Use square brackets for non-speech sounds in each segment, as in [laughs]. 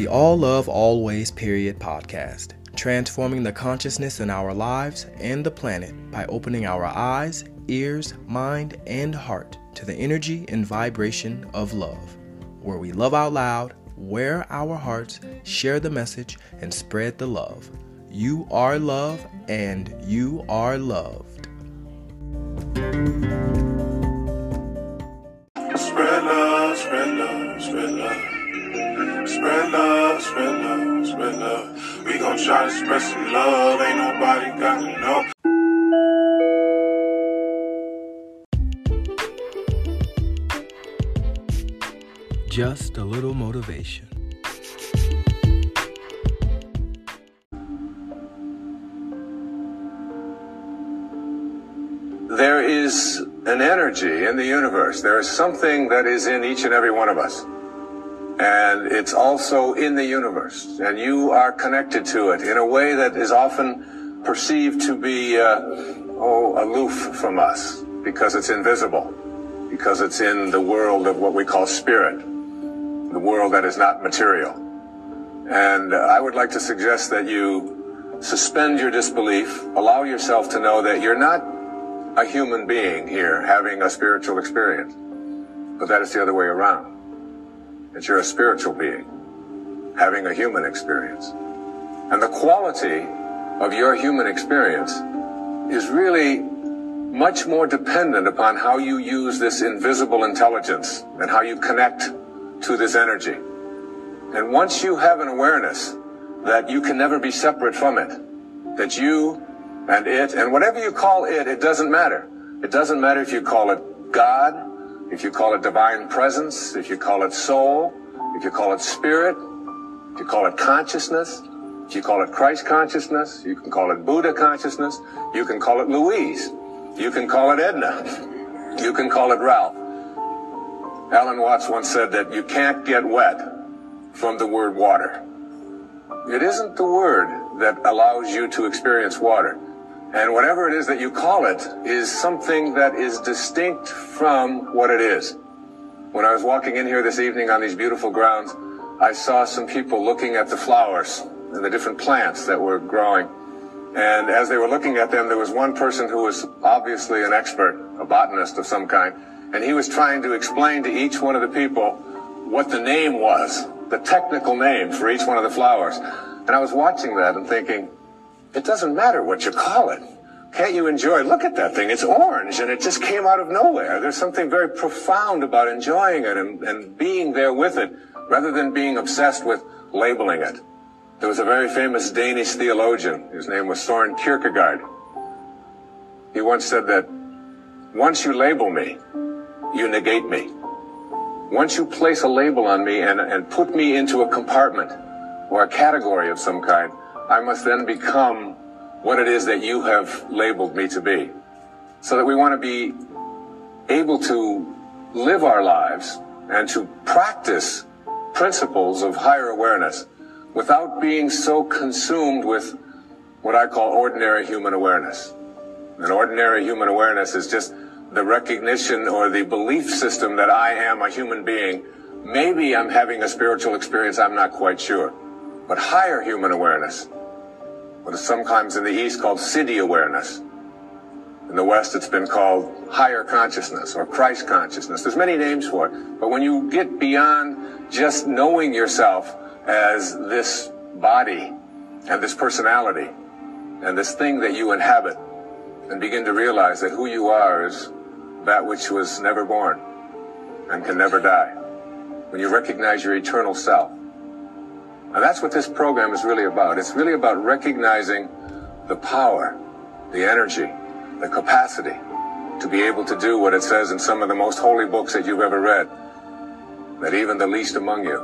the All Love Always Period podcast, transforming the consciousness in our lives and the planet by opening our eyes, ears, mind, and heart to the energy and vibration of love, where we love out loud, wear our hearts, share the message, and spread the love. You are love, and you are loved. Gon' try to spread some love. Ain't nobody got to know. Just a little motivation. There is an energy in the universe. There is something that is in each and every one of us. And it's also in the universe. And you are connected to it in a way that is often perceived to be, uh, oh, aloof from us because it's invisible, because it's in the world of what we call spirit, the world that is not material. And uh, I would like to suggest that you suspend your disbelief, allow yourself to know that you're not a human being here having a spiritual experience, but that is the other way around. That you're a spiritual being having a human experience. And the quality of your human experience is really much more dependent upon how you use this invisible intelligence and how you connect to this energy. And once you have an awareness that you can never be separate from it, that you and it, and whatever you call it, it doesn't matter. It doesn't matter if you call it God, if you call it divine presence, if you call it soul, if you call it spirit, if you call it consciousness, if you call it Christ consciousness, you can call it Buddha consciousness, you can call it Louise, you can call it Edna, [laughs] you can call it Ralph. Alan Watts once said that you can't get wet from the word water. It isn't the word that allows you to experience water. And whatever it is that you call it is something that is distinct from what it is. When I was walking in here this evening on these beautiful grounds, I saw some people looking at the flowers and the different plants that were growing. And as they were looking at them, there was one person who was obviously an expert, a botanist of some kind, and he was trying to explain to each one of the people what the name was, the technical name for each one of the flowers. And I was watching that and thinking, it doesn't matter what you call it. Can't you enjoy? Look at that thing. It's orange and it just came out of nowhere. There's something very profound about enjoying it and, and being there with it rather than being obsessed with labeling it. There was a very famous Danish theologian. His name was Soren Kierkegaard. He once said that once you label me, you negate me. Once you place a label on me and, and put me into a compartment or a category of some kind, I must then become what it is that you have labeled me to be. So that we want to be able to live our lives and to practice principles of higher awareness without being so consumed with what I call ordinary human awareness. And ordinary human awareness is just the recognition or the belief system that I am a human being. Maybe I'm having a spiritual experience, I'm not quite sure. But higher human awareness, what is sometimes in the East called Siddhi awareness. In the West, it's been called higher consciousness or Christ consciousness. There's many names for it. But when you get beyond just knowing yourself as this body and this personality and this thing that you inhabit and begin to realize that who you are is that which was never born and can never die. When you recognize your eternal self. And that's what this program is really about. It's really about recognizing the power, the energy, the capacity to be able to do what it says in some of the most holy books that you've ever read. That even the least among you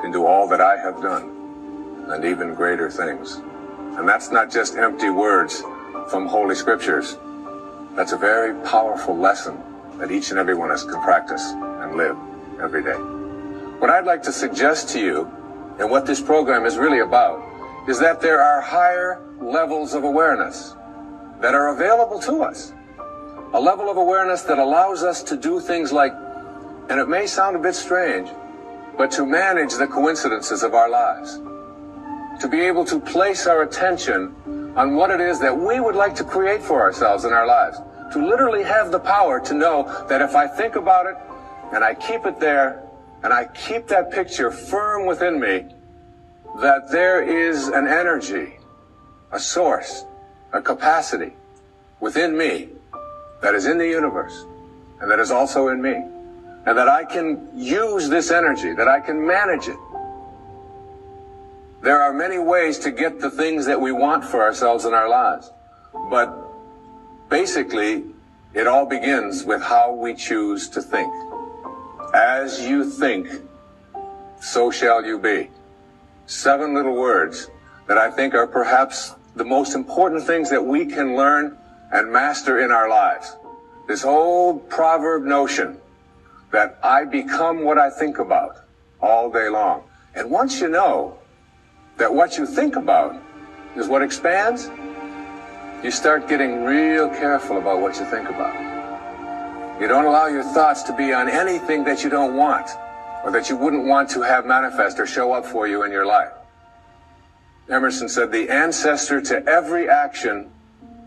can do all that I have done and even greater things. And that's not just empty words from holy scriptures. That's a very powerful lesson that each and every one of us can practice and live every day. What I'd like to suggest to you and what this program is really about is that there are higher levels of awareness that are available to us. A level of awareness that allows us to do things like, and it may sound a bit strange, but to manage the coincidences of our lives. To be able to place our attention on what it is that we would like to create for ourselves in our lives. To literally have the power to know that if I think about it and I keep it there and I keep that picture firm within me, that there is an energy, a source, a capacity within me that is in the universe and that is also in me. And that I can use this energy, that I can manage it. There are many ways to get the things that we want for ourselves in our lives. But basically, it all begins with how we choose to think. As you think, so shall you be. Seven little words that I think are perhaps the most important things that we can learn and master in our lives. This old proverb notion that I become what I think about all day long. And once you know that what you think about is what expands, you start getting real careful about what you think about. You don't allow your thoughts to be on anything that you don't want or that you wouldn't want to have manifest or show up for you in your life. Emerson said, the ancestor to every action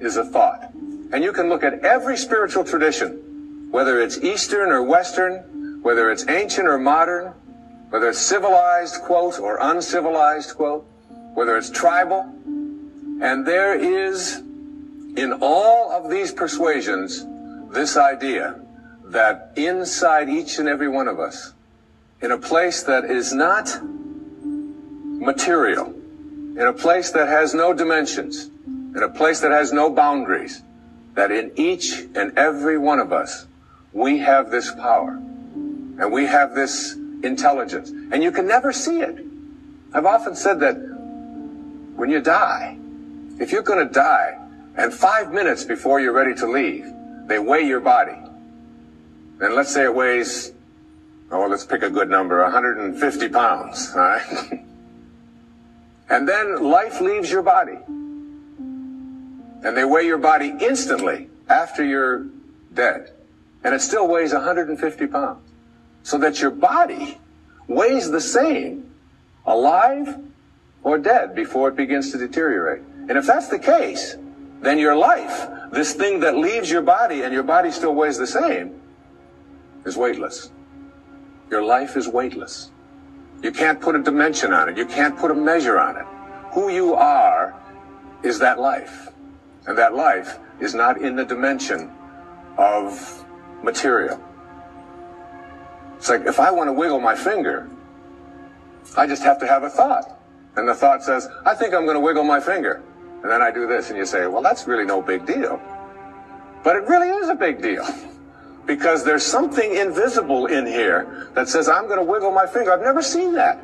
is a thought. And you can look at every spiritual tradition, whether it's Eastern or Western, whether it's ancient or modern, whether it's civilized, quote, or uncivilized, quote, whether it's tribal. And there is, in all of these persuasions, this idea that inside each and every one of us, in a place that is not material, in a place that has no dimensions, in a place that has no boundaries, that in each and every one of us, we have this power and we have this intelligence and you can never see it. I've often said that when you die, if you're going to die and five minutes before you're ready to leave, they weigh your body. And let's say it weighs, oh, let's pick a good number, 150 pounds, all right? [laughs] and then life leaves your body and they weigh your body instantly after you're dead. And it still weighs 150 pounds. So that your body weighs the same alive or dead before it begins to deteriorate. And if that's the case, then your life, this thing that leaves your body and your body still weighs the same, is weightless. Your life is weightless. You can't put a dimension on it. You can't put a measure on it. Who you are is that life. And that life is not in the dimension of material. It's like if I want to wiggle my finger, I just have to have a thought. And the thought says, I think I'm going to wiggle my finger. And then I do this, and you say, well, that's really no big deal. But it really is a big deal. because there's something invisible in here that says, I'm going to wiggle my finger. I've never seen that.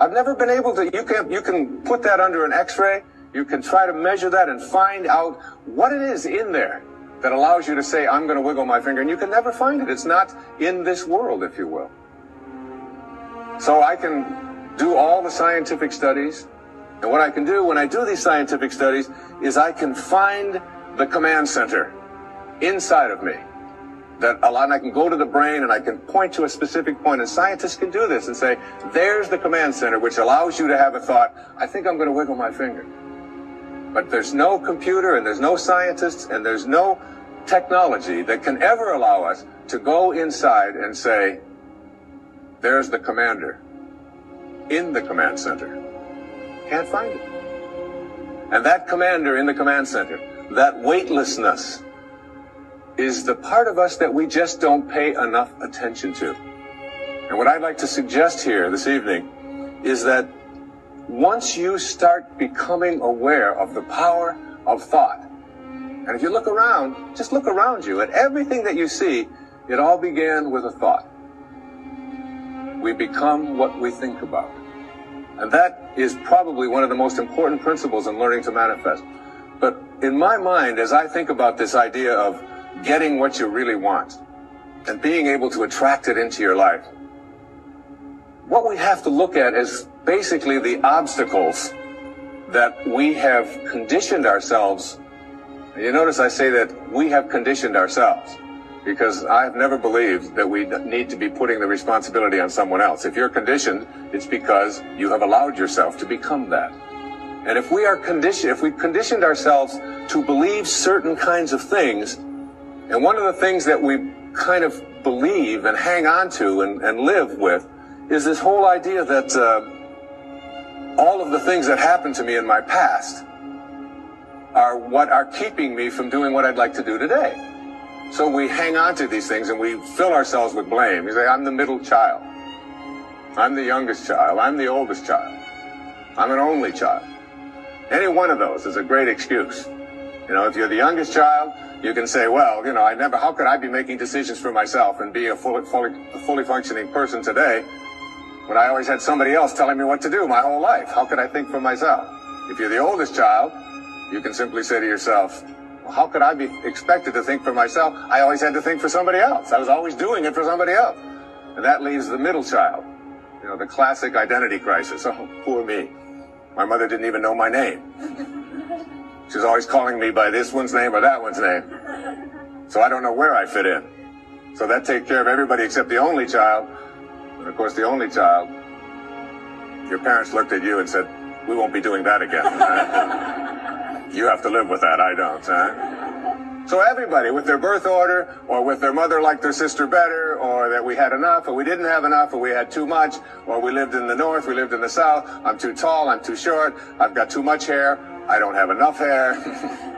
I've never been able to, you can, you can put that under an x-ray you can try to measure that and find out what it is in there that allows you to say, I'm going to wiggle my finger. And you can never find it. It's not in this world, if you will. So I can do all the scientific studies. And what I can do when I do these scientific studies is I can find the command center inside of me that a lot, and I can go to the brain and I can point to a specific point, and scientists can do this and say, there's the command center, which allows you to have a thought, I think I'm going to wiggle my finger. But there's no computer and there's no scientists and there's no technology that can ever allow us to go inside and say, there's the commander in the command center. Can't find it. And that commander in the command center, that weightlessness, is the part of us that we just don't pay enough attention to. And what I'd like to suggest here this evening is that once you start becoming aware of the power of thought, and if you look around, just look around you, at everything that you see, it all began with a thought. We become what we think about. And that is probably one of the most important principles in learning to manifest. But in my mind, as I think about this idea of getting what you really want and being able to attract it into your life, what we have to look at is basically the obstacles that we have conditioned ourselves. You notice I say that we have conditioned ourselves. Because I've never believed that we need to be putting the responsibility on someone else. If you're conditioned, it's because you have allowed yourself to become that. And if we are conditioned, if we've conditioned ourselves to believe certain kinds of things, and one of the things that we kind of believe and hang on to and, and live with is this whole idea that uh, all of the things that happened to me in my past are what are keeping me from doing what I'd like to do today. So we hang on to these things and we fill ourselves with blame. You say, I'm the middle child. I'm the youngest child. I'm the oldest child. I'm an only child. Any one of those is a great excuse. You know, if you're the youngest child, you can say, well, you know, I never, how could I be making decisions for myself and be a fully, fully, fully functioning person today when I always had somebody else telling me what to do my whole life? How could I think for myself? If you're the oldest child, you can simply say to yourself, how could I be expected to think for myself? I always had to think for somebody else. I was always doing it for somebody else. And that leaves the middle child. You know, the classic identity crisis. [laughs] Oh, poor me. My mother didn't even know my name. She was always calling me by this one's name or that one's name. So I don't know where I fit in. So that takes care of everybody except the only child. And of course, the only child, your parents looked at you and said, we won't be doing that again. [laughs] [laughs] You have to live with that. I don't. Huh? So everybody, with their birth order, or with their mother liked their sister better, or that we had enough, or we didn't have enough, or we had too much, or we lived in the north, we lived in the south. I'm too tall. I'm too short. I've got too much hair. I don't have enough hair.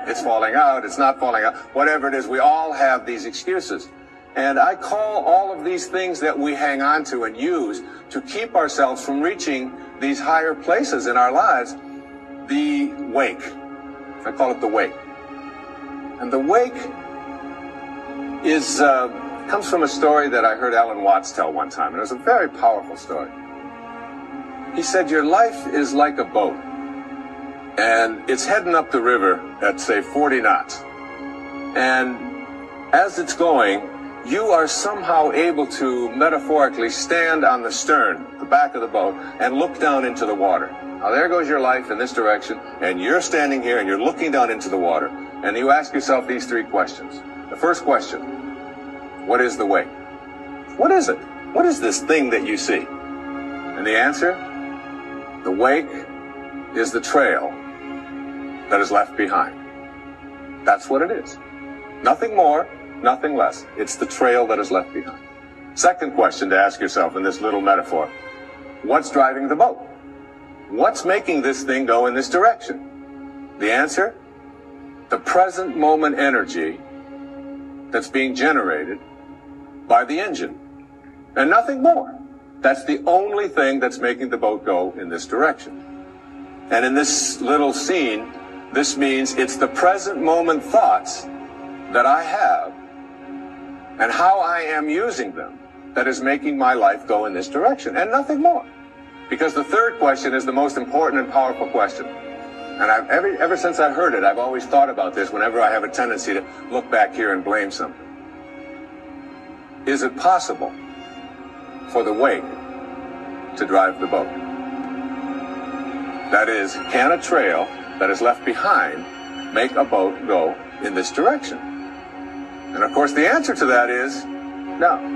[laughs] it's falling out. It's not falling out. Whatever it is, we all have these excuses. And I call all of these things that we hang on to and use to keep ourselves from reaching these higher places in our lives the wake. I call it the wake. And the wake is uh, comes from a story that I heard Alan Watts tell one time, and it was a very powerful story. He said, "Your life is like a boat, and it's heading up the river at say 40 knots, and as it's going." You are somehow able to metaphorically stand on the stern, the back of the boat, and look down into the water. Now there goes your life in this direction, and you're standing here and you're looking down into the water, and you ask yourself these three questions. The first question, what is the wake? What is it? What is this thing that you see? And the answer, the wake is the trail that is left behind. That's what it is. Nothing more, nothing less. It's the trail that is left behind. Second question to ask yourself in this little metaphor. What's driving the boat? What's making this thing go in this direction? The answer? The present moment energy that's being generated by the engine. And nothing more. That's the only thing that's making the boat go in this direction. And in this little scene, this means it's the present moment thoughts that I have and how I am using them that is making my life go in this direction and nothing more. Because the third question is the most important and powerful question. And I've, ever, ever since I heard it, I've always thought about this whenever I have a tendency to look back here and blame something. Is it possible for the wake to drive the boat? That is, can a trail that is left behind make a boat go in this direction? And of course, the answer to that is no.